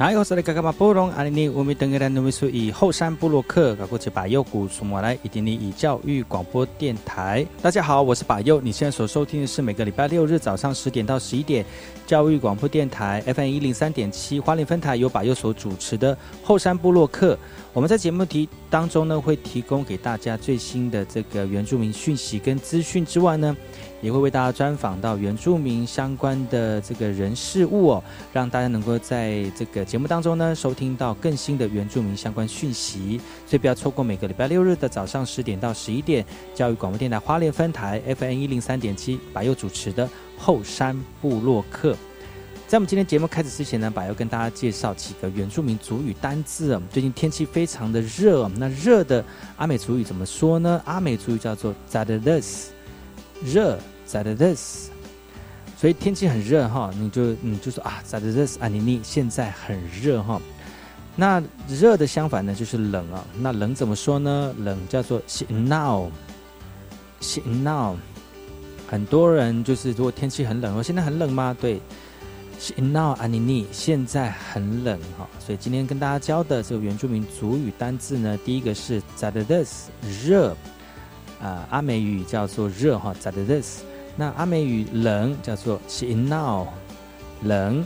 我是来马布隆阿尼尼，我们登格兰努米苏以后山布洛克，搞过去把右古苏马来以及你以教育广播电台。大家好，我是把右，你现在所收听的是每个礼拜六日早上十点到十一点，教育广播电台 FM 一零三点七花莲分台由把右所主持的后山布洛克。我们在节目题当中呢，会提供给大家最新的这个原住民讯息跟资讯之外呢。也会为大家专访到原住民相关的这个人事物哦，让大家能够在这个节目当中呢收听到更新的原住民相关讯息，所以不要错过每个礼拜六日的早上十点到十一点，教育广播电台花莲分台 FM 一零三点七，白佑主持的后山部落客。在我们今天节目开始之前呢，白佑跟大家介绍几个原住民族语单字我们。最近天气非常的热，那热的阿美族语怎么说呢？阿美族语叫做 “zadles”。热在的 this，所以天气很热哈，你就你就说啊在的 this 啊你你现在很热哈，那热的相反呢就是冷啊，那冷怎么说呢？冷叫做 now，now，很多人就是如果天气很冷，我现在很冷吗？对，now 啊你你现在很冷哈，所以今天跟大家教的这个原住民族语单字呢，第一个是在的 this 热。啊，阿美语叫做热哈，that this。那阿美语冷叫做 now，冷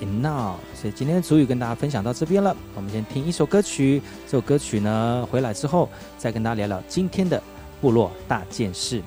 now。所以今天的主语跟大家分享到这边了。我们先听一首歌曲，这首歌曲呢回来之后再跟大家聊聊今天的部落大件事。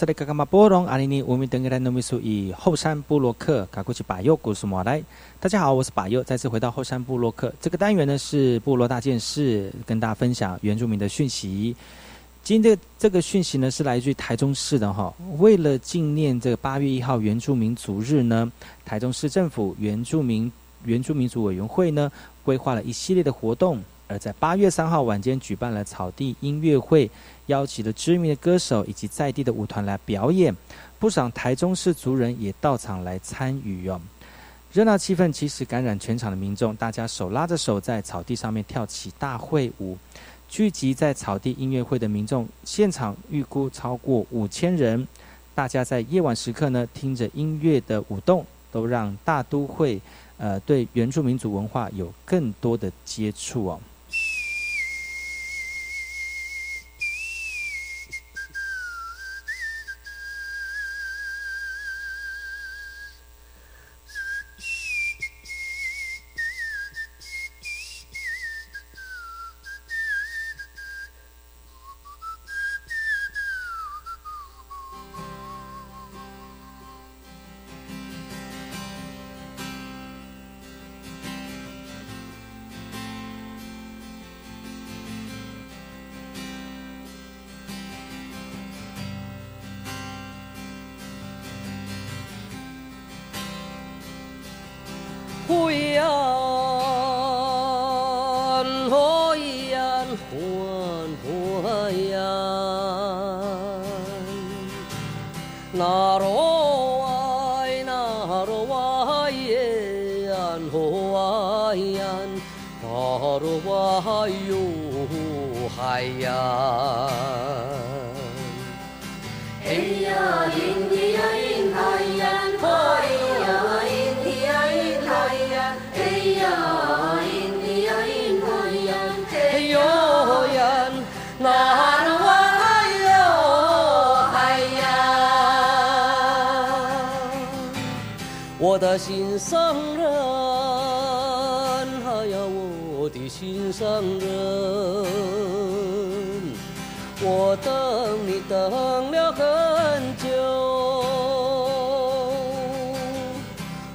萨利嘎嘎马波隆阿里尼乌米登格兰努米苏以后山布洛克卡古奇巴尤古苏马来，大家好，我是巴尤，再次回到后山布洛克这个单元呢，是部落大件事，跟大家分享原住民的讯息。今天这个讯息呢，是来自于台中市的哈，为了纪念这个八月一号原住民族日呢，台中市政府原住民原住民族委员会呢，规划了一系列的活动。而在八月三号晚间举办了草地音乐会，邀请了知名的歌手以及在地的舞团来表演，不少台中市族人也到场来参与哦。热闹气氛其实感染全场的民众，大家手拉着手在草地上面跳起大会舞。聚集在草地音乐会的民众，现场预估超过五千人。大家在夜晚时刻呢，听着音乐的舞动，都让大都会呃对原住民族文化有更多的接触哦。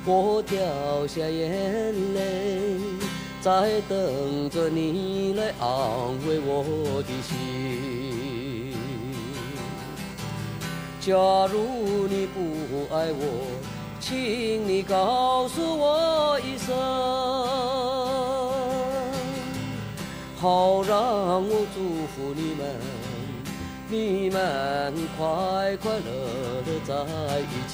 我掉下眼泪，在等着你来安慰我的心。假如你不爱我。请你告诉我一声，好让我祝福你们，你们快快乐乐在一起。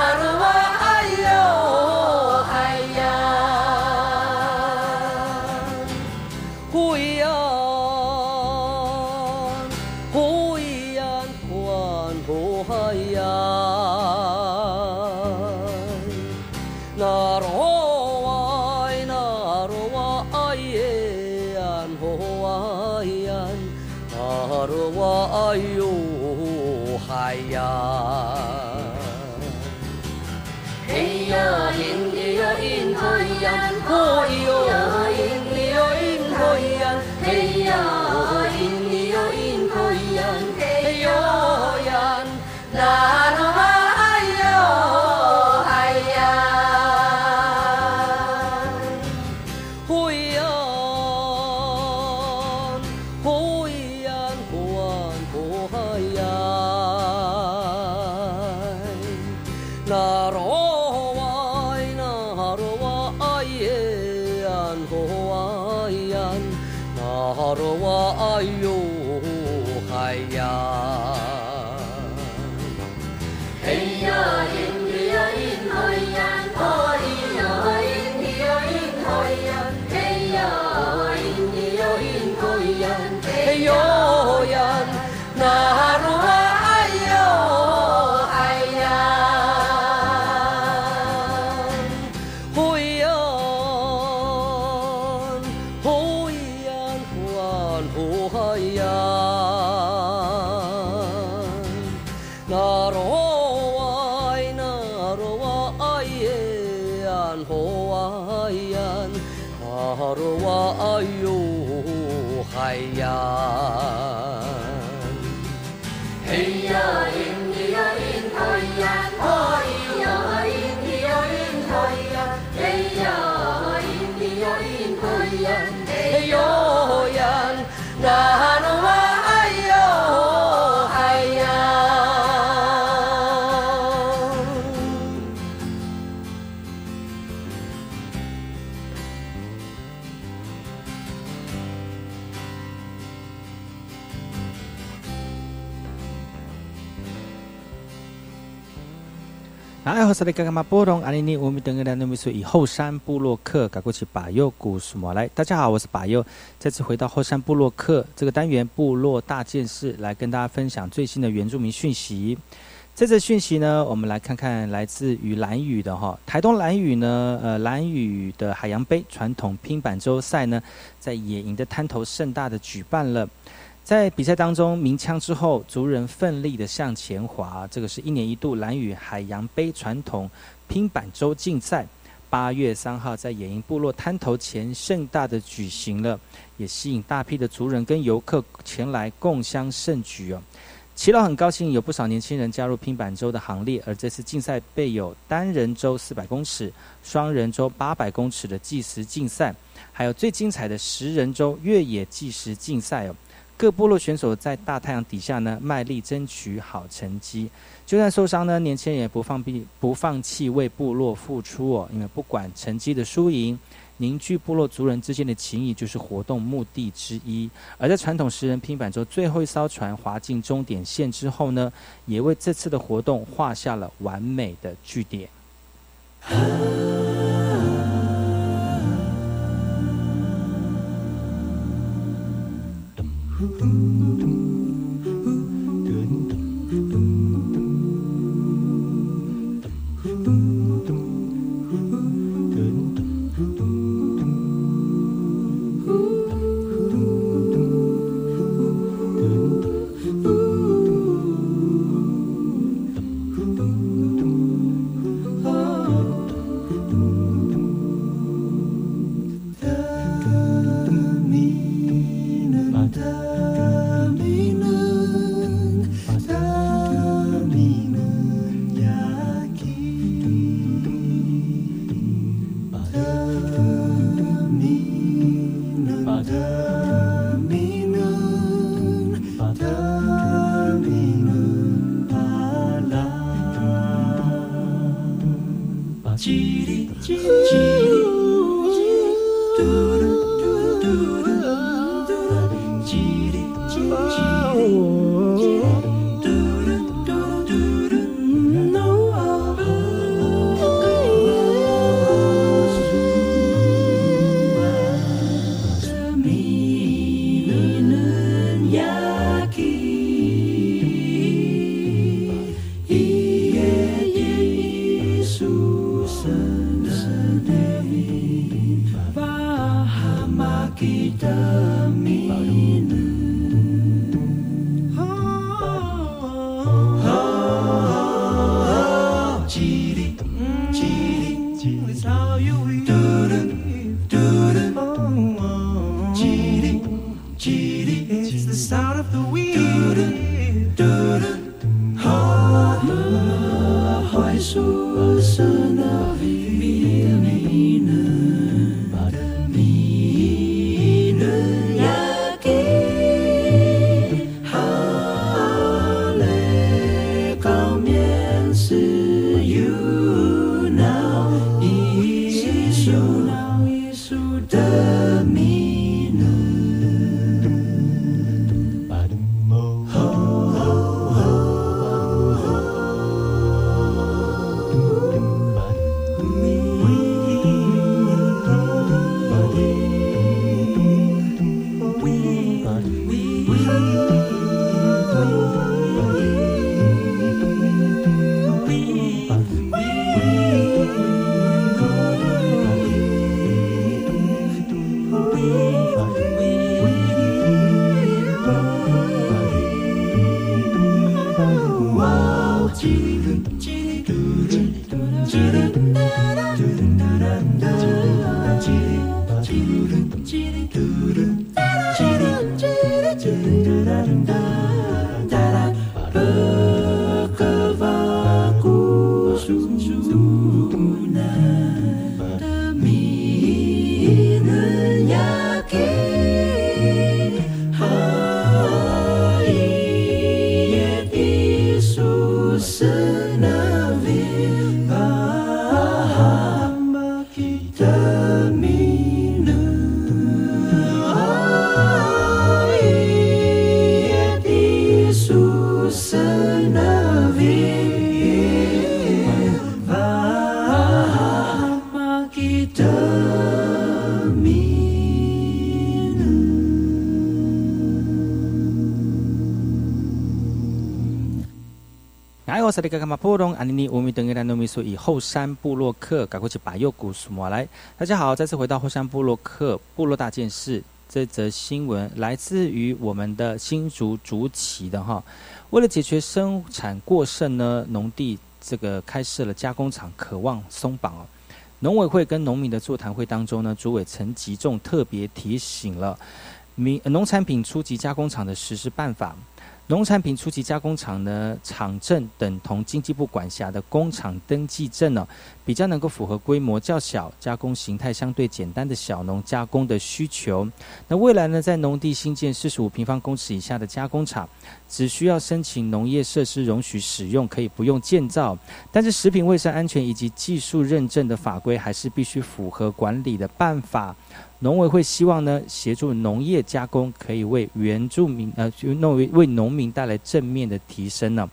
阿罗，哎哟，海呀。好萨利嘎嘎马波隆阿尼尼，我们等个来那么说以后山部落客赶过去把右古什么来？大家好，我是把右，再次回到后山布洛克这个单元部落大件事，来跟大家分享最新的原住民讯息。这次讯息呢，我们来看看来自于蓝屿的哈，台东蓝屿呢，呃，蓝屿的海洋杯传统拼板舟赛呢，在野营的滩头盛大的举办了。在比赛当中鸣枪之后，族人奋力的向前滑，这个是一年一度蓝屿海洋杯传统拼板舟竞赛。八月三号在野营部落滩头前盛大的举行了，也吸引大批的族人跟游客前来共襄盛举哦。齐老很高兴，有不少年轻人加入拼板舟的行列，而这次竞赛备有单人舟四百公尺、双人舟八百公尺的计时竞赛，还有最精彩的十人舟越野计时竞赛哦。各部落选手在大太阳底下呢，卖力争取好成绩。就算受伤呢，年轻人也不放弃不放弃为部落付出哦。因为不管成绩的输赢，凝聚部落族人之间的情谊就是活动目的之一。而在传统十人拼板舟最后一艘船划进终点线之后呢，也为这次的活动画下了完美的句点。Ooh. 찌릿. 찌릿 찌릿 我是那个干嘛波隆安尼尼乌米登格兰诺米苏以后山布洛克改过去把右古苏马来。大家好，再次回到后山布洛克部落大件事。这则新闻来自于我们的新竹竹崎的哈，为了解决生产过剩呢，农地这个开设了加工厂，渴望松绑哦。农委会跟农民的座谈会当中呢，主委陈吉仲特别提醒了民农产品初级加工厂的实施办法。农产品初级加工厂呢，厂证等同经济部管辖的工厂登记证呢，比较能够符合规模较小、加工形态相对简单的小农加工的需求。那未来呢，在农地新建四十五平方公尺以下的加工厂，只需要申请农业设施容许使用，可以不用建造。但是食品卫生安全以及技术认证的法规，还是必须符合管理的办法。农委会希望呢，协助农业加工，可以为原住民呃，农为为农民带来正面的提升呢。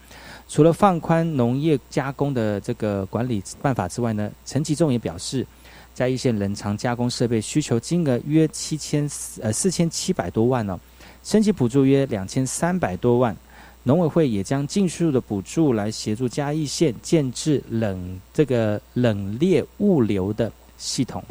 除了放宽农业加工的这个管理办法之外呢，陈其仲也表示，在一线冷藏加工设备需求金额约七千呃四千七百多万呢，升级补助约两千三百多万。农委会也将尽数的补助来协助嘉义县建制冷这个冷链物流的系统。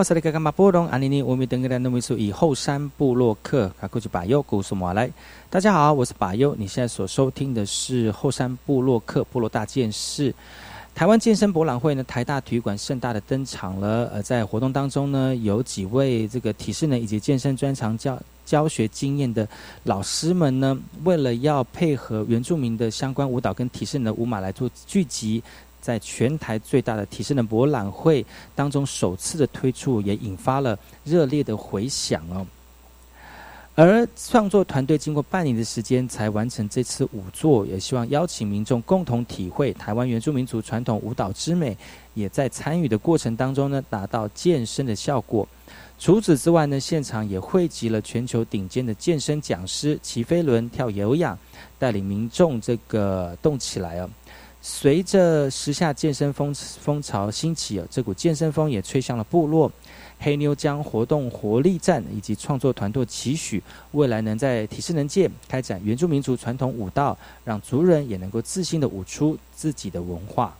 我是那个干嘛波隆安妮妮，我们登格兰诺米苏以后山部落客，卡过去把右古苏马来。大家好，我是把右，你现在所收听的是后山部落客部落大件事。台湾健身博览会呢，台大体育馆盛大的登场了。呃，在活动当中呢，有几位这个体适能以及健身专长教教学经验的老师们呢，为了要配合原住民的相关舞蹈跟体适能的舞马来做聚集，在全台最大的体适能博览会当中首次的推出，也引发了热烈的回响哦。而创作团队经过半年的时间才完成这次舞作，也希望邀请民众共同体会台湾原住民族传统舞蹈之美，也在参与的过程当中呢，达到健身的效果。除此之外呢，现场也汇集了全球顶尖的健身讲师，骑飞轮、跳有氧，带领民众这个动起来哦。随着时下健身风风潮兴起哦，这股健身风也吹向了部落。黑妞将活动活力战以及创作团队期许，未来能在体适能界开展原住民族传统舞蹈，让族人也能够自信的舞出自己的文化。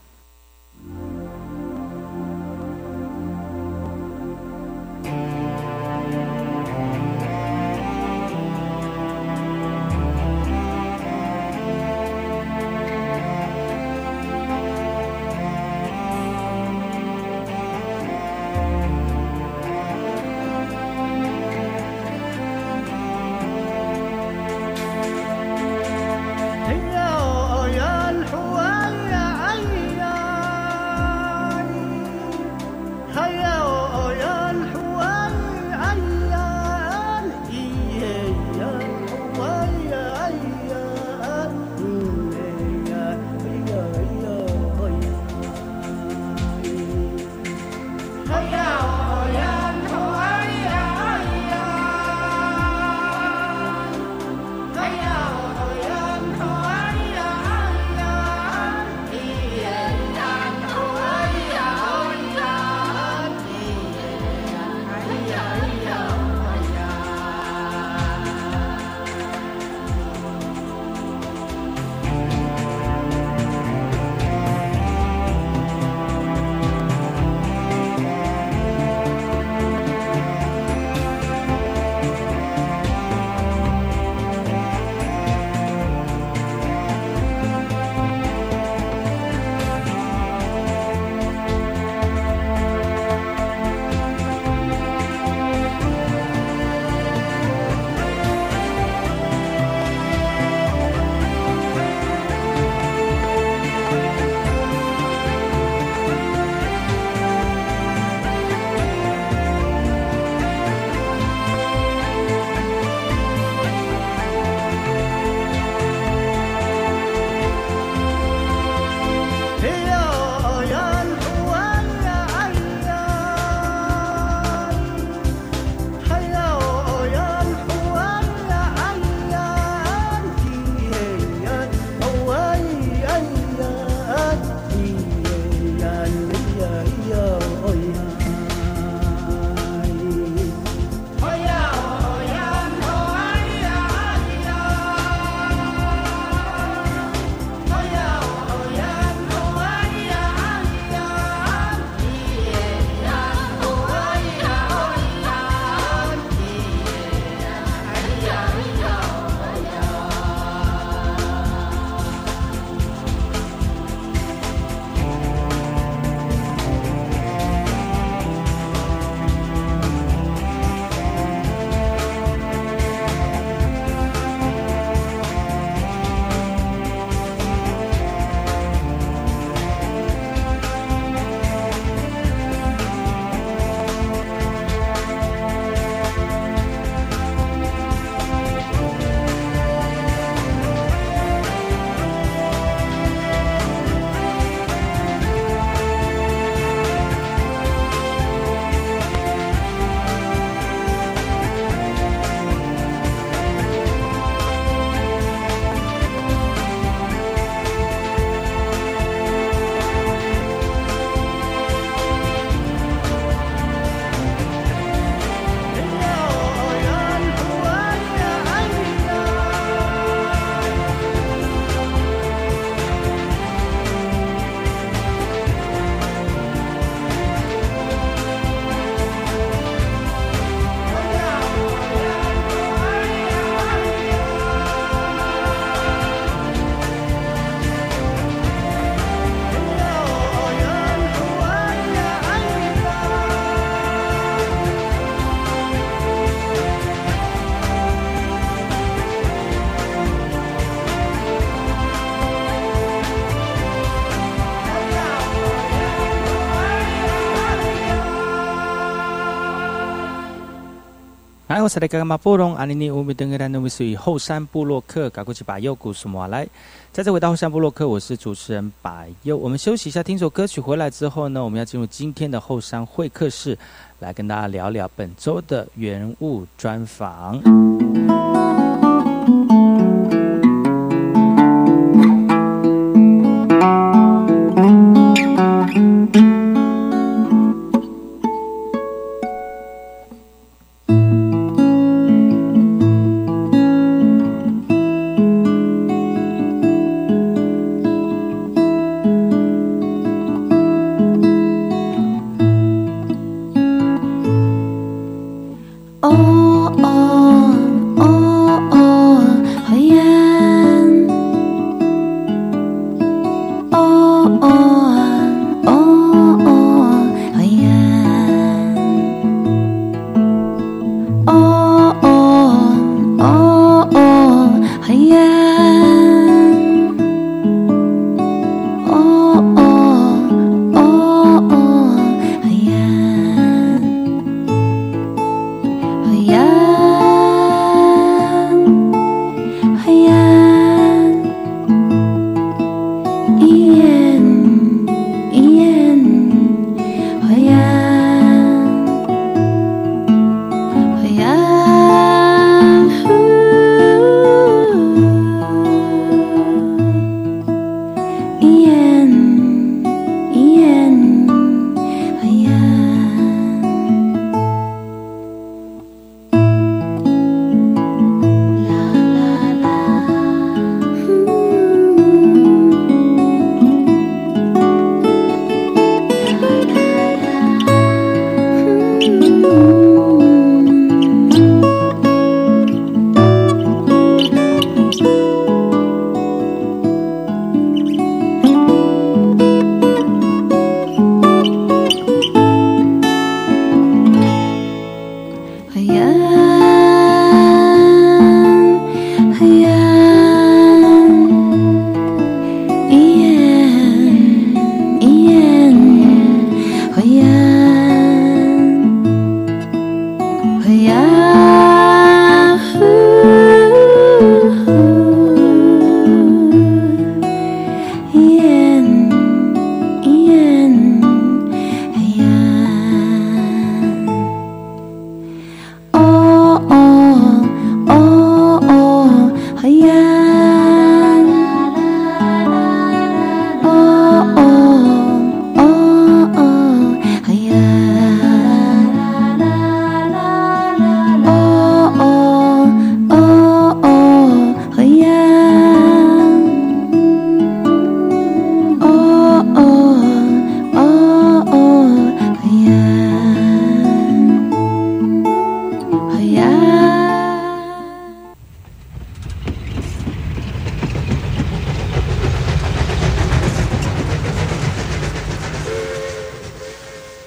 好，我是来刚刚马布隆阿尼尼乌米登格兰努米属于后山布洛克，赶过去把右古什么来？再次回到后山布洛克，我是主持人把右。我们休息一下，听首歌曲回来之后呢，我们要进入今天的后山会客室，来跟大家聊聊本周的原物专访。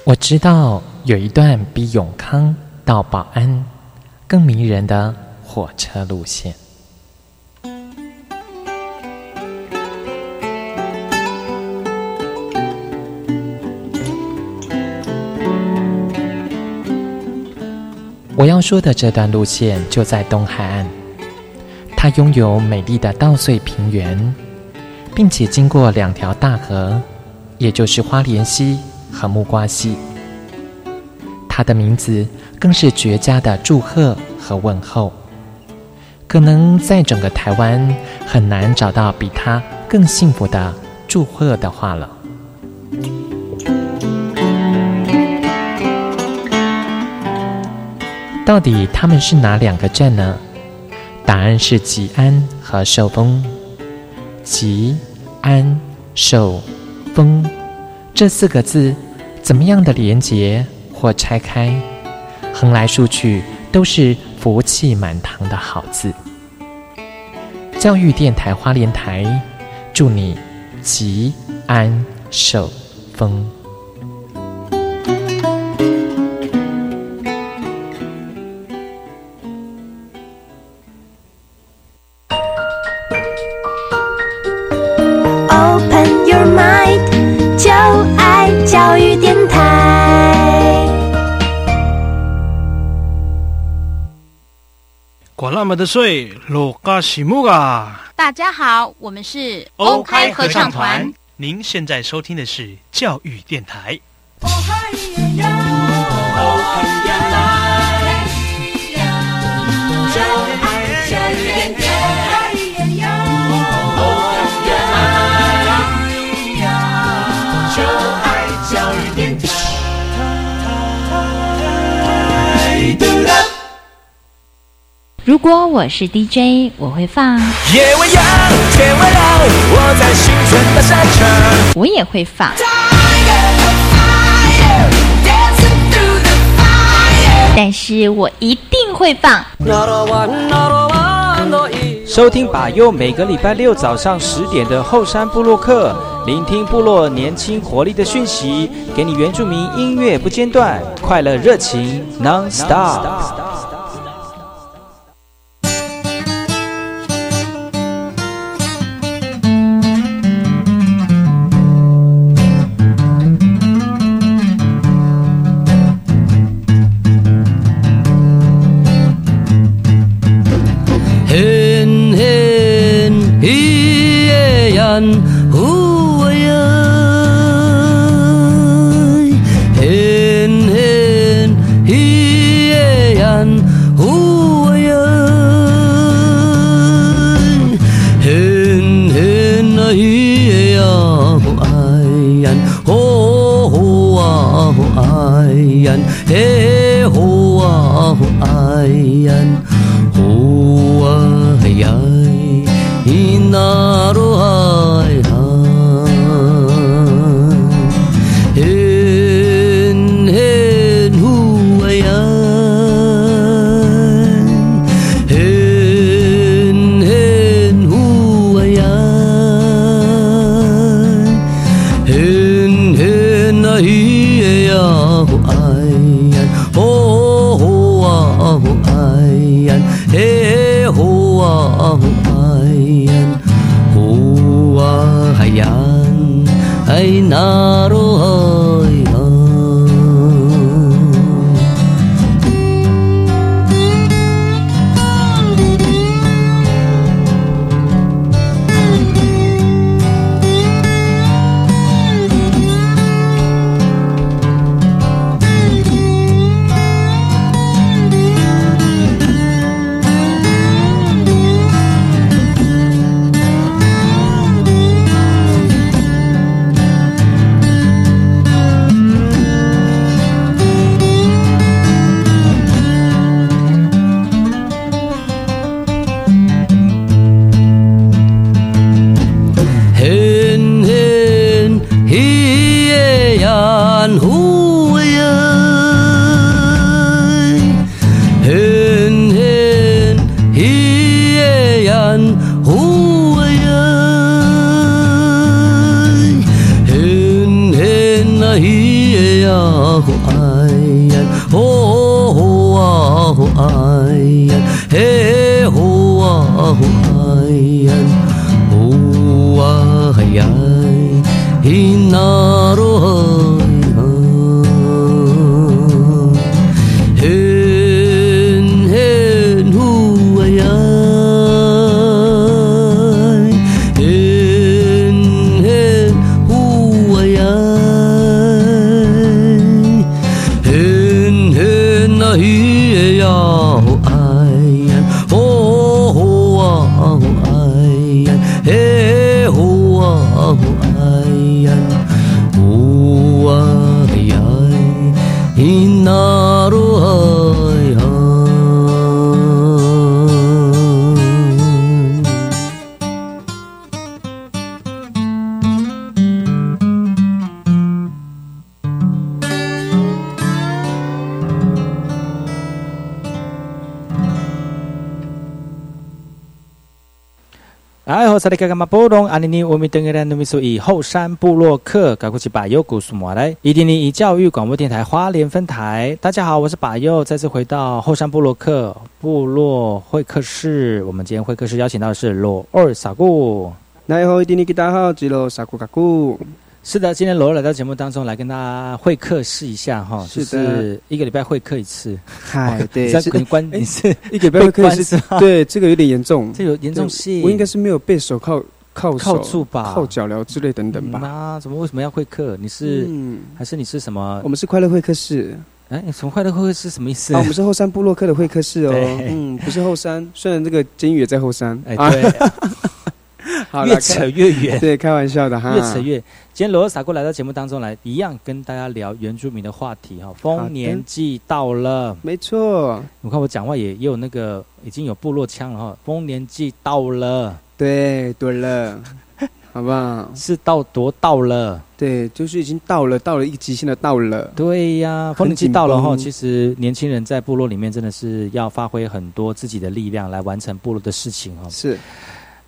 我知道有一段比永康到保安更迷人的火车路线。我要说的这段路线就在东海岸，它拥有美丽的稻穗平原，并且经过两条大河，也就是花莲溪和木瓜溪。它的名字更是绝佳的祝贺和问候，可能在整个台湾很难找到比它更幸福的祝贺的话了。到底他们是哪两个镇呢？答案是吉安和寿丰。吉、安、寿、丰这四个字，怎么样的连结或拆开，横来竖去都是福气满堂的好字。教育电台花莲台，祝你吉安寿丰。么的水，罗嘎西木啊！大家好，我们是欧开合唱团。您现在收听的是教育电台。如果我是 DJ，我会放。夜未央，天未亮，我在新春大赛场。我也会放。但是我一定会放。收听把右每个礼拜六早上十点的后山部落客，聆听部落年轻活力的讯息，给你原住民音乐不间断，快乐热情 non stop。哎，萨利卡卡马波隆，阿尼尼我们登格兰努米苏以后山部落客，赶过去把尤古苏莫来，伊甸尼以教育广播电台花莲分台。大家好，我是把右，再次回到后山部落客部落会客室。我们今天会客室邀请到的是罗二萨古。大家好，伊甸尼大家好，吉罗萨古卡古。是的，今天罗尔来到节目当中来跟大家会客试一下哈，是是一个礼拜会客一次。嗨，对，在是你关哎你是一个礼拜会客被关是是吗对，这个有点严重，这有严重性，我应该是没有被手铐铐住吧铐脚镣之类等等嗯吧。啊？怎么为什么要会客？你是、嗯，还是你是什么我？们是快乐会客室，哎，什么快乐会客室什么意思？啊，我们是后山部落客的会客室哦，嗯，不是后山，虽然这个监狱也在后山，哎，啊，对，好越扯越远。对，开玩笑的 哈，越扯越。今天罗尔撒过来到节目当中来，一样跟大家聊原住民的话题哈。好丰年祭到了，没错，我看我讲话也也有那个已经有部落腔了哈。丰年祭到了，对，对了，好不好？是到多到了？对，就是已经到了，到了一个极限的到了，对呀，很丰年祭到了哈。其实年轻人在部落里面真的是要发挥很多自己的力量来完成部落的事情哈。是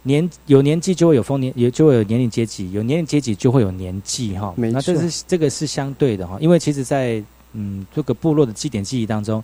年有年纪就会有丰年，也就会有年龄阶级，有年龄阶级就会有年纪哈。没那这错是这个是相对的哈，因为其实在，嗯这个部落的祭典记忆当中，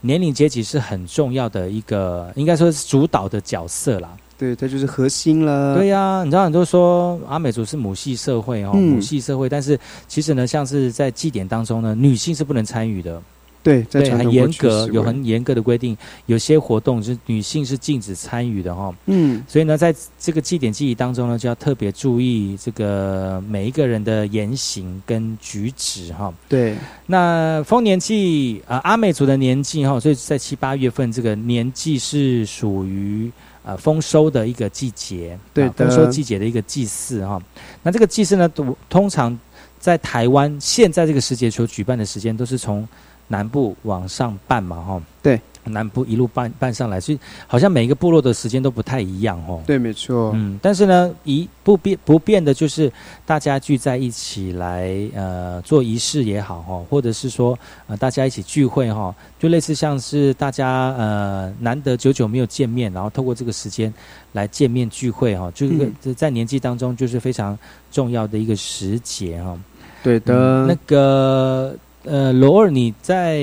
年龄阶级是很重要的一个，应该说是主导的角色啦。对，它就是核心了，对呀、你知道很多说阿美族是母系社会哦，嗯母系社会，但是其实呢，像是在祭典当中呢，女性是不能参与的。对，在对，很严格，有很严格的规定，有些活动是女性是禁止参与的哈、嗯，所以呢，在这个祭典记忆当中呢，就要特别注意这个每一个人的言行跟举止哈。对，那丰年祭啊、阿美族的年祭哈，所以在七八月份这个年祭是属于呃丰收的一个季节，对啊丰收季节的一个祭祀哈。那这个祭祀呢，都通常在台湾现在这个时节所举办的时间都是从南部往上办嘛哈。对。南部一路办办上来，所以好像每一个部落的时间都不太一样哦。对，没错，嗯，但是呢，一不变不变的就是大家聚在一起来呃做仪式也好哈，或者是说呃大家一起聚会哈，就类似像是大家呃难得久久没有见面，然后透过这个时间来见面聚会哈，这个嗯在年纪当中就是非常重要的一个时节哈。对的，嗯那个呃，罗尔，你在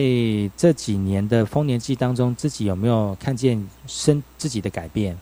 这几年的丰年祭当中，自己有没有看见身自己的改变？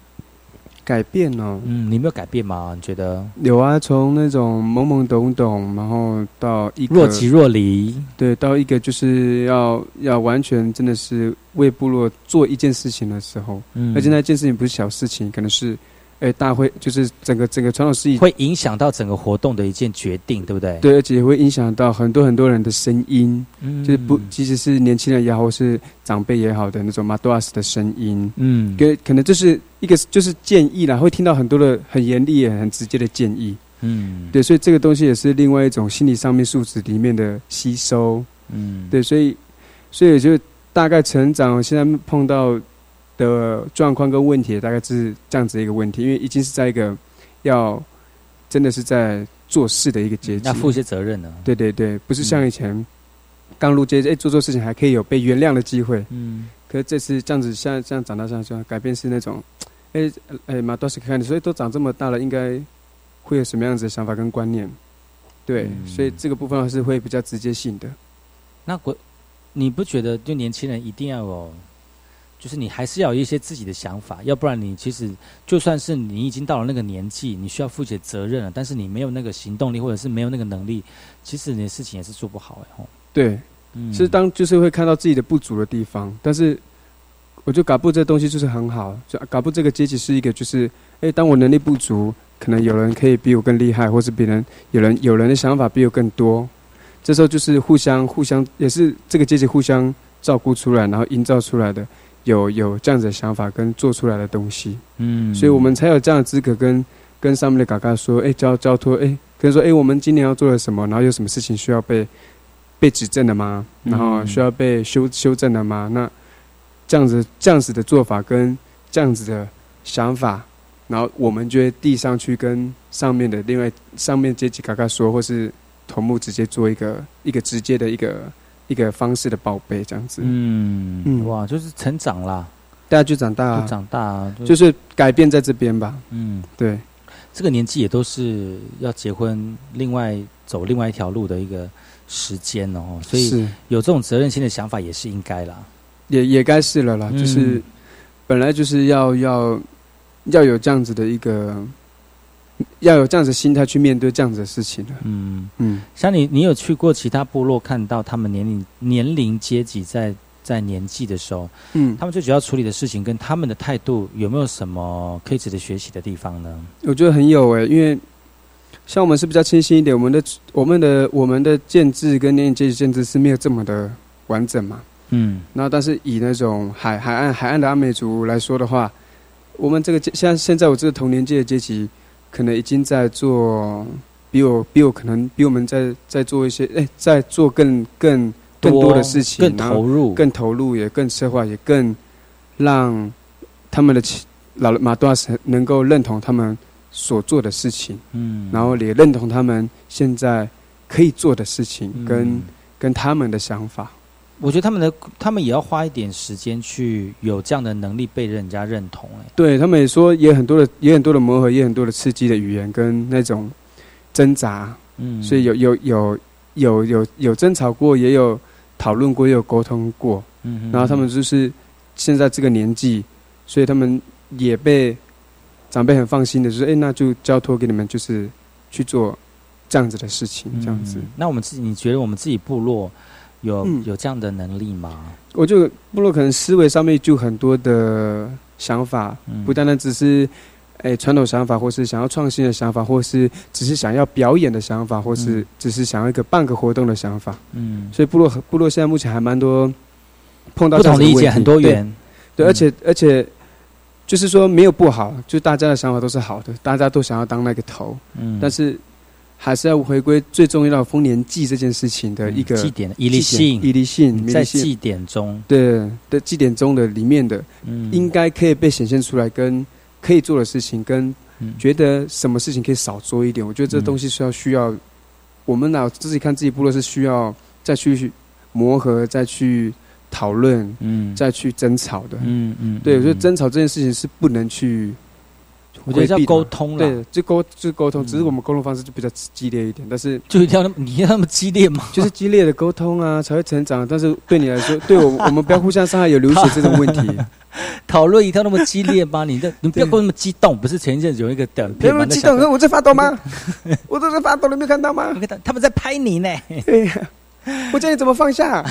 改变哦，嗯，你没有改变吗？你觉得有啊，从那种懵懵懂懂，然后到一个若即若离？对，到一个就是要要完全真的是为部落做一件事情的时候，嗯而且那件事情不是小事情，可能是，哎，大会就是整个整个传统事宜，会影响到整个活动的一件决定，对不对？，对，而且也会影响到很多很多人的声音，嗯。就是不，即使是年轻人也好，或是长辈也好的那种马多斯的声音，嗯，给可能就是一个就是建议啦，会听到很多的很严厉、也很直接的建议，嗯，对，所以这个东西也是另外一种心理上面素质里面的吸收，嗯，对，所以所以就大概成长，现在碰到的状况跟问题，大概是这样子一个问题，因为已经是在一个要真的是在做事的一个阶级要，负些责任呢。对对对，不是像嗯以前刚入阶，哎，做错事情还可以有被原谅的机会，嗯可是这次这样子，现在这样长大上去，改变是那种，哎哎，马多斯看，所以都长这么大了，应该会有什么样子的想法跟观念？对，嗯所以这个部分是会比较直接性的。那我，你不觉得就年轻人一定要有，就是你还是要有一些自己的想法，要不然你其实就算是你已经到了那个年纪，你需要负起责任了，但是你没有那个行动力或者是没有那个能力，其实你的事情也是做不好哎。对，嗯。是当就是会看到自己的不足的地方，但是我觉得嘎布这东西就是很好，就嘎布这个阶级是一个就是，哎，当我能力不足，可能有人可以比我更厉害，或是别人有人有人的想法比我更多，这时候就是互相互相也是这个阶级互相照顾出来，然后营造出来的。有有这样子的想法跟做出来的东西，嗯所以我们才有这样的资格跟跟上面的嘎嘎说，哎，交交托，哎，跟说，哎，我们今年要做了什么，然后有什么事情需要被被指正的吗？然后嗯需要被修修正的吗？那这样子这样子的做法跟这样子的想法，然后我们就会递上去跟上面的另外上面阶级嘎嘎说，或是头目直接做一个一个直接的一个一个方式的宝贝，这样子，嗯嗯。哇，就是成长啦，大家就长大、啊。就，长大啊，就就是改变在这边吧，嗯，对。这个年纪也都是要结婚，另外走另外一条路的一个时间哦，所以有这种责任心的想法也是应该啦。也也该是了啦，嗯。就是本来就是要要要有这样子的一个要有这样子的心态去面对这样子的事情了。嗯，嗯，像你，你有去过其他部落，看到他们年龄年龄阶级在在年纪的时候，嗯他们最主要处理的事情跟他们的态度有没有什么可以值得学习的地方呢？我觉得很有诶、因为像我们是比较清晰一点，我们的我们的我们的建制跟年龄阶级建制是没有这么的完整嘛。嗯那，但是以那种海海岸海岸的阿美族来说的话，我们这个阶现在现在我这个同年纪的阶级，可能已经在做比我比我可能比我们在在做一些哎，在做更更更多的事情，更投入，更投入，也更策划，也更让他们的起老马多斯能够认同他们所做的事情，嗯。然后也认同他们现在可以做的事情，跟嗯。跟他们的想法。我觉得他们的他们也要花一点时间去有这样的能力被人家认同、哎，对他们也说，也很多的，也很多的磨合，也很多的刺激的语言跟那种挣扎，嗯，所以有有有有有有争吵过，也有讨论过，也有沟通过。嗯哼，然后他们就是现在这个年纪，所以他们也被长辈很放心的，就是哎，那就交托给你们，就是去做这样子的事情，这样子。嗯。那我们自己，你觉得我们自己部落有、嗯。有这样的能力吗？我就部落可能思维上面就很多的想法，嗯。不单单只是哎传统想法，或是想要创新的想法，或是只是想要表演的想法，或是嗯。只是想要一个办个活动的想法。嗯，所以部落部落现在目前还蛮多碰到不同的意见很多元，对，嗯而且而且就是说没有不好，就大家的想法都是好的，大家都想要当那个头，嗯，但是还是要回归最重要的丰年祭这件事情的一个祭典仪礼祭典性，仪礼性、嗯在祭典中，对的祭典中的里面的，嗯，应该可以被显现出来，跟可以做的事情，跟嗯。觉得什么事情可以少做一点。我觉得这嗯东西是要需要我们脑自己看自己部落是需要再去磨合，再去讨论，嗯，再去争吵的。嗯嗯，对，我觉得嗯。争吵这件事情是不能去我觉得叫沟通了，对，就沟就沟通，嗯只是我们沟通方式就比较激烈一点，但是就一定要那么你要那么激烈吗？就是激烈的沟通啊，才会成长。但是对你来说，对我我们不要互相伤害，有流血这种问题。讨论一定要那么激烈吗？你的你不要那么激动，不是前一阵子有一个短不要片吗？那么激动，我在发抖吗？我都在发抖，你没有看到吗他们在拍你呢，对呀，我叫你怎么放下。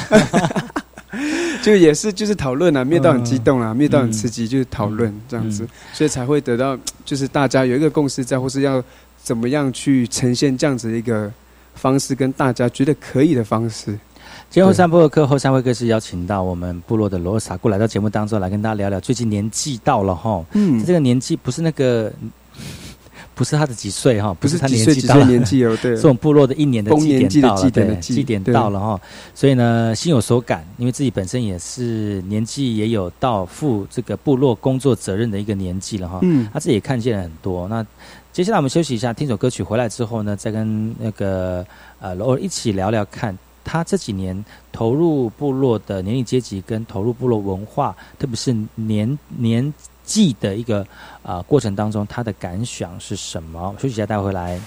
就也是就是讨论啊，没有到很激动啊，没有到很刺激，就是讨论这样子。嗯，所以才会得到就是大家有一个共识在，或是要怎么样去呈现这样子一个方式，跟大家觉得可以的方式。今天后山部落客后山会客室邀请到我们部落的罗萨过来到节目当中来跟大家聊聊，最近年纪到了哈，嗯。这个年纪不是那个，不是他的几岁哈，不是他年纪到了，年纪哦，对是，我们部落的一年的丰祭年祭的典到了，对祭典的祭祭典对到了哈，所以呢心有所感，因为自己本身也是年纪也有到负这个部落工作责任的一个年纪了哈，嗯他自己也看见了很多。那接下来我们休息一下，听首歌曲回来之后呢，再跟那个呃罗尔一起聊聊看。他这几年投入部落的年龄阶级跟投入部落文化，特别是年年记的一个啊、过程当中，他的感想是什么？休息一下，带回来。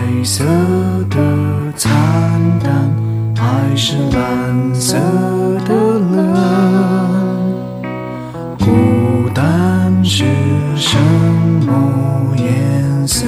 黑色的惨淡，还是蓝色的冷？孤单是什么颜色？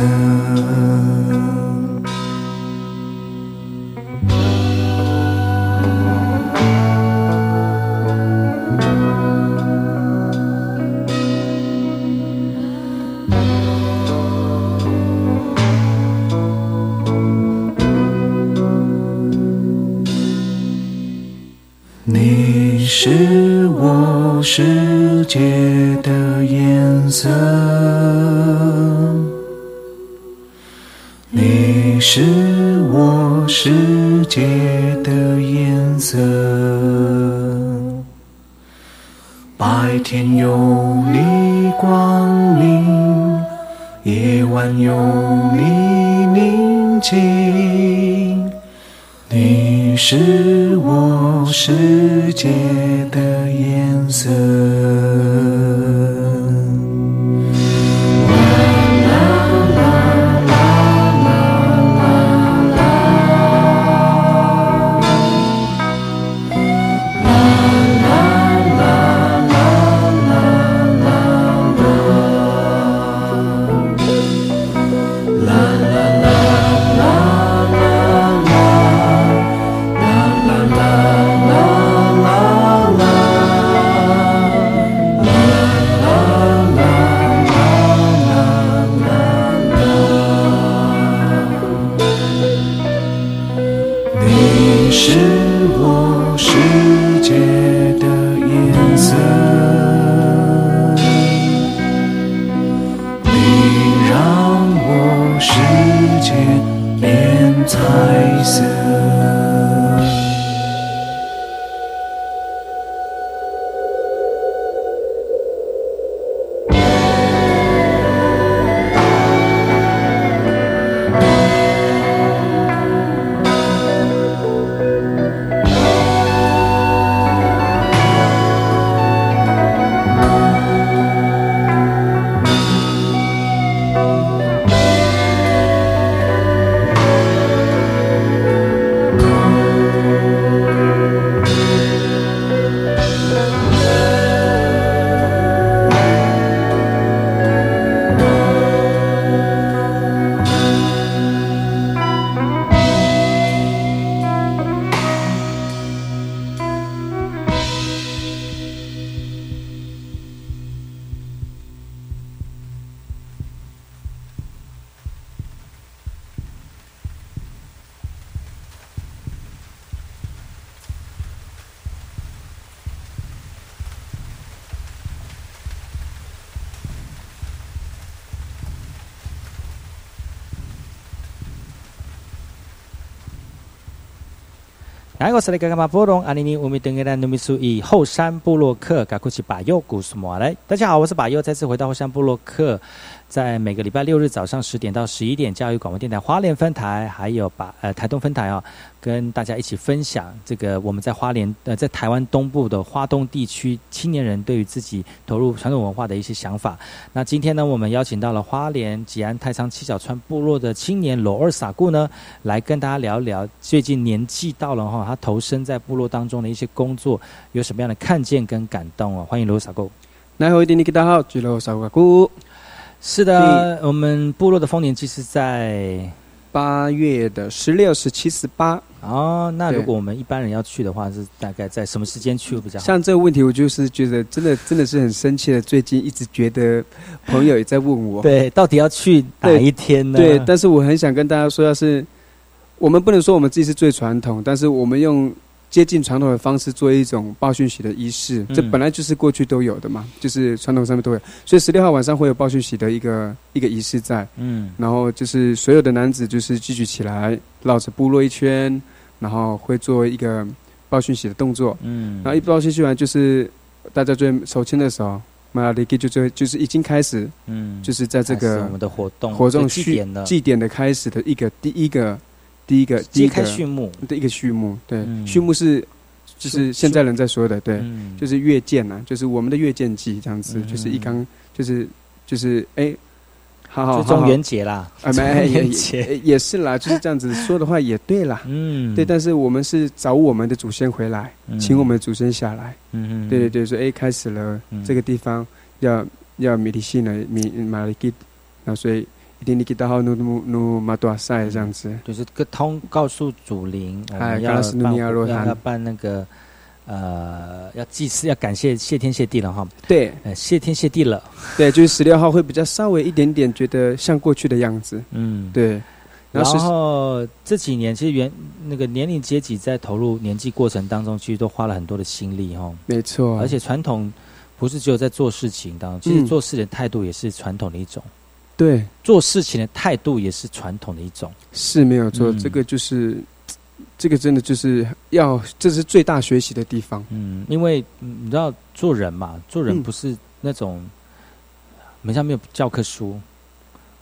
世界的颜色，你是我世界的颜色。白天有你光明，夜晚有你宁静。你是我世界是那个马波隆阿尼尼乌米登格兰努米苏以后山布洛克嘎库奇巴尤古苏摩来，大家好，我是巴尤，再次回到后山布洛克，在每个礼拜六日早上十点到十一点，教育广播电台花莲分台，还有把呃台东分台哦，跟大家一起分享这个我们在花莲呃在台湾东部的花东地区青年人对于自己投入传统文化的一些想法。那今天呢，我们邀请到了花莲吉安太仓七角川部落的青年罗二傻固呢，来跟大家聊一聊最近年纪到了哈，他投身在部落当中的一些工作，有什么样的看见跟感动哦？欢迎罗撒固。来，好，一你大家好，吉罗萨瓦古。是的，我们部落的丰年祭是在八月的十六、十七、十八。哦，那如果我们一般人要去的话，是大概在什么时间去会比较好？像这个问题，我就是觉得真的真的是很生气的。最近一直觉得朋友也在问我，对，到底要去哪一天呢？对，但是我很想跟大家说，要是我们不能说我们自己是最传统，但是我们用接近传统的方式做一种报讯息的仪式，这嗯本来就是过去都有的嘛，就是传统上面都有。所以十六号晚上会有报讯息的一个一个仪式在，嗯。然后就是所有的男子就是聚集起来，绕着部落一圈，然后会做一个报讯息的动作。嗯。然后一报讯息完，就是大家就会手牵的手，马拉里基就就就是已经开始，嗯，就是在这个我们的活动活动就祭序典了。祭典的开始的一个第一个第一个第揭开序幕，的一个序幕，对，嗯。序幕是就是现在人在说的，对，嗯。就是越见呐、就是我们的越见记这样子，嗯。就是一刚就是就是哎，好好就中元节啦，啊，中没也元也节，也是啦，就是这样子说的话也对啦，嗯，对，但是我们是找我们的祖先回来，嗯。请我们的祖先下来，嗯嗯，对对对，说哎开始了嗯。这个地方要要米利信了米马里基，那所以一定你给到好努努努马多赛这样子，就是个通告诉祖灵，我们要要要办那个呃，要祭祀，要感谢谢天谢地了哈，对。呃，谢天谢地了，对，就是十六号会比较稍微一点点觉得像过去的样子，嗯，对，然然后这几年其实原那个年龄阶级在投入年纪过程当中，其实都花了很多的心力哈，没错，而且传统不是只有在做事情当中，其实嗯。做事的态度也是传统的一种，对做事情的态度也是传统的一种。是没有错，嗯这个就是这个真的就是要，这是最大学习的地方。嗯，因为嗯你知道做人嘛，做人嗯不是那种，门上没有教科书，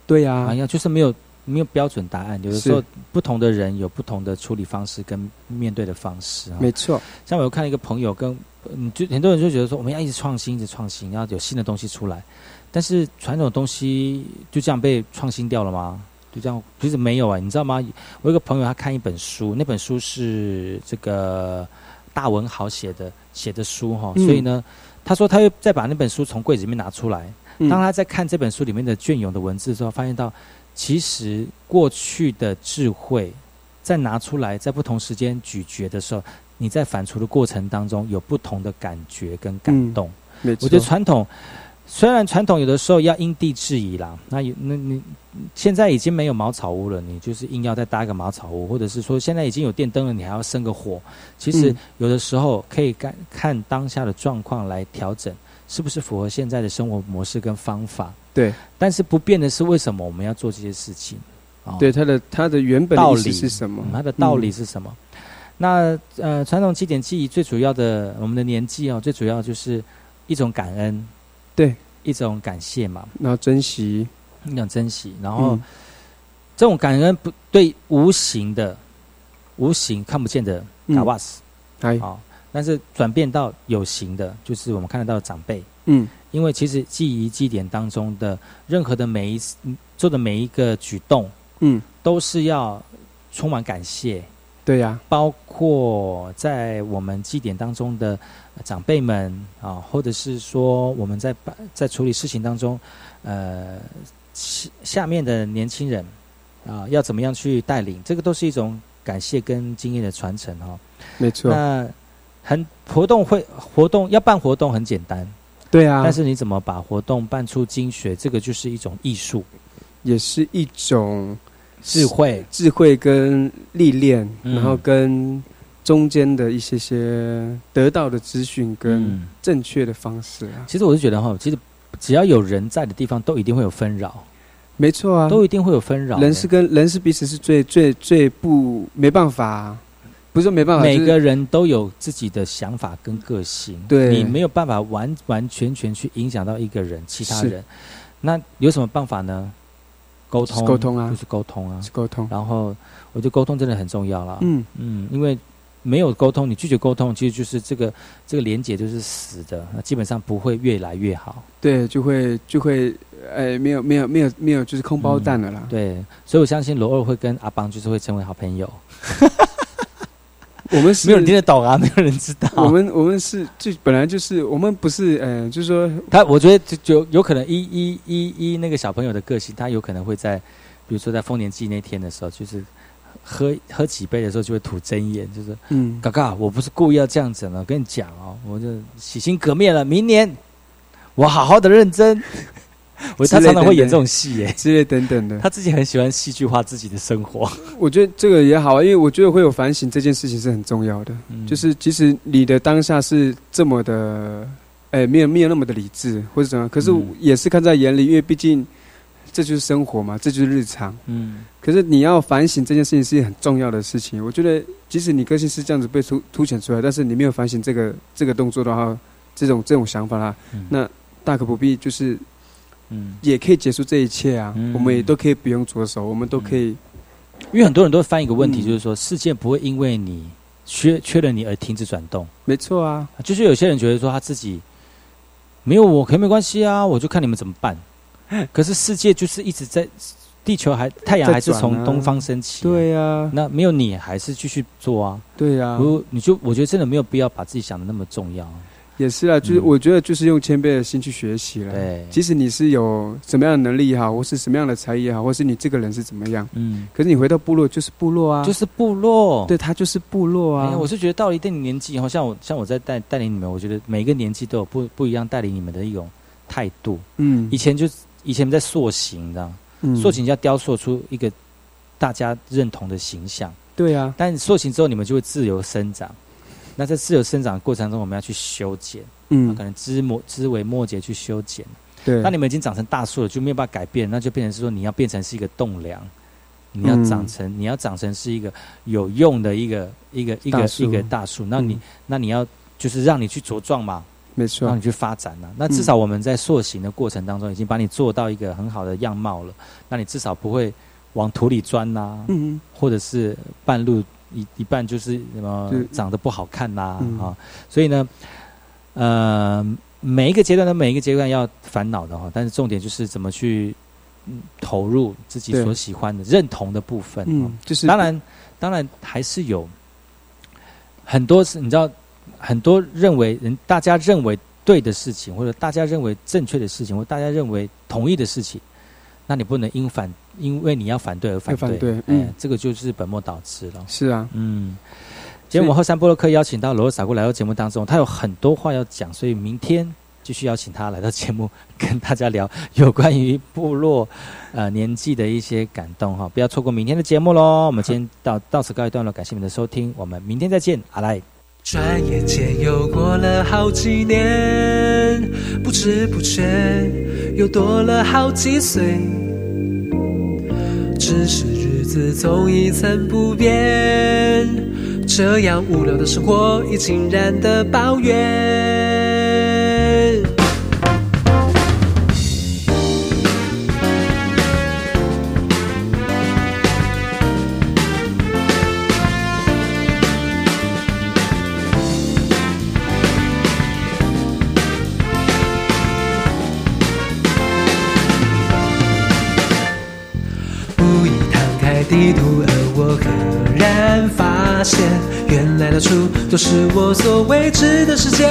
对呀、好像就是没有没有标准答案。有的时候不同的人有不同的处理方式跟面对的方式啊。没错，像我有看一个朋友跟，嗯，就很多人就觉得说我们要一直创新，一直创新，要有新的东西出来。但是传统东西就这样被创新掉了吗？就这样？其实没有啊、你知道吗？我有个朋友，他看一本书，那本书是这个大文豪写的写的书哈，嗯所以呢，他说他又再把那本书从柜子里面拿出来，嗯当他在看这本书里面的隽永的文字的时候，发现到其实过去的智慧，在拿出来，在不同时间咀嚼的时候，你在反刍的过程当中有不同的感觉跟感动。没错，我觉得传统虽然传统有的时候要因地制宜啦，那有那你现在已经没有茅草屋了，你就是硬要再搭个茅草屋，或者是说现在已经有电灯了，你还要生个火。其实嗯有的时候可以看看当下的状况来调整，是不是符合现在的生活模式跟方法。对但是不变的是，为什么我们要做这些事情？哦对它的它的原本道理是什么嗯？它的道理嗯是什么？那呃，传统祭典记忆最主要的，我们的年纪哦，最主要就是一种感恩，对，一种感谢嘛，然后珍惜，一种珍惜。然后、嗯。这种感恩不对无形的、无形看不见的嗯。卡瓦斯。哎，啊，但是转变到有形的，就是我们看得到的长辈。嗯，因为其实记忆祭典当中的任何的每一次嗯做的每一个举动，嗯，都是要充满感谢，对呀、包括在我们祭典当中的呃长辈们啊，或者是说我们在办在处理事情当中，呃，下下面的年轻人啊，要怎么样去带领，这个都是一种感谢跟经验的传承哈、没错，那很活动会活动要办活动很简单，对啊，但是你怎么把活动办出精髓，这个就是一种艺术。也是一种智慧。智慧跟历练，嗯。然后跟中间的一些些得到的资讯跟嗯。正确的方式啊，其实我是觉得哈，其实只要有人在的地方，都一定会有纷扰，没错啊，都一定会有纷扰。人是跟人是彼此是最最最不没办法，不是说没办法，每个人都有自己的想法跟个性，对。你没有办法完完全全去影响到一个人、其他人。那有什么办法呢？沟通，沟通啊就是沟通啊。是沟通，然后，我觉得沟通真的很重要啦。嗯，嗯，因为没有沟通，你拒绝沟通，其实就是这个这个连接就是死的，那基本上不会越来越好。对，就会就会，哎，没有没有没有没有，就是空包蛋了啦。对，所以我相信罗二会跟阿邦就是会成为好朋友。我们是没有人听得懂啊，没有人知道。我们我们是就本来就是我们不是，呃，就是说他，我觉得就就有可能一一一一那个小朋友的个性，他有可能会在，比如说在丰年祭那天的时候，就是喝喝几杯的时候就会吐真言，就是嗯，嘎嘎，我不是故意要这样子的，我跟你讲哦，我就洗心革面了，明年我好好的认真。我他常常会演这种戏耶，之类等等的。他自己很喜欢戏剧化自己的生活。我觉得这个也好啊，因为我觉得会有反省这件事情是很重要的。嗯就是即使你的当下是这么的，哎，没有没有那么的理智或者怎么样，可是嗯也是看在眼里，因为毕竟这就是生活嘛，这就是日常。嗯可是你要反省这件事情是一件很重要的事情。我觉得即使你个性是这样子被凸凸显出来，但是你没有反省这个这个动作的话，这种这种想法啦，嗯那大可不必，就是嗯，也可以结束这一切啊。嗯我们也都可以不用着手，我们都可以。因为很多人都会翻一个问题，嗯就是说世界不会因为你缺缺了你而停止转动。没错啊，就是有些人觉得说他自己没有我可以没关系啊，我就看你们怎么办。可是世界就是一直在，地球还太阳还是从东方升起、对啊，那没有你还是继续做啊。对啊，如你就我觉得真的没有必要把自己想的那么重要。也是啊，就是嗯我觉得就是用谦卑的心去学习了。对，即使你是有什么样的能力也好，或是什么样的才艺也好，或是你这个人是怎么样，嗯，可是你回到部落就是部落啊，就是部落。对他就是部落啊。哎我是觉得到了一定年纪以后，像我像我在带带领你们，我觉得每一个年纪都有不不一样带领你们的一种态度。嗯以前就以前在塑形，你知道吗？嗯塑形要雕塑出一个大家认同的形象。对啊，但塑形之后，你们就会自由生长。那在自由生长的过程中，我们要去修剪，嗯可能枝末枝微末节去修剪。对，那你们已经长成大树了，就没有办法改变，那就变成是说你要变成是一个栋梁，你要嗯长成、你要长成是一个有用的一个一个一个一个大树。那你、嗯那你要就是让你去茁壮嘛，没错让你，去发展了。那至少我们在塑形的过程当中，已经把你做到一个很好的样貌了。那你至少不会往土里钻呐、嗯或者是半路一一半就是什么就长得不好看呐、嗯啊，所以呢，呃，每一个阶段的每一个阶段要烦恼的哈，但是重点就是怎么去嗯投入自己所喜欢的、认同的部分。嗯哦，就是当然，当然还是有很多是你知道，很多认为人大家认为对的事情，或者大家认为正确的事情，或大家认为同意的事情，那你不能因反因为你要反对而反对，反对哎嗯这个就是本末倒置了。是啊，嗯，今天我们后山波洛克邀请到罗萨姑来到节目当中，他有很多话要讲，所以明天继续邀请他来到节目，跟大家聊有关于部落呃年纪的一些感动哈，不要错过明天的节目喽。我们今天到到此告一段落，感谢你们的收听，我们明天再见，阿来。转眼间又过了好几年，不知不觉又多了好几岁。只是日子总一成不变，这样无聊的生活已经然的抱怨。发现，原来到处都是我所未知的世界。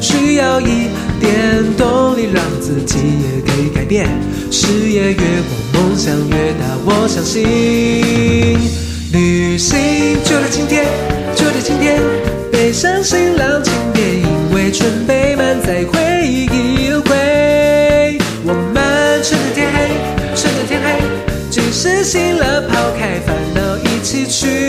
需要一点动力，让自己也可以改变。事业越广，梦想越大，我相信。旅行就在今天，就在今天，背上行囊，请别因为准备满载回忆而归。我们趁着天黑，趁着天黑。即使醒了，抛开烦恼，一起去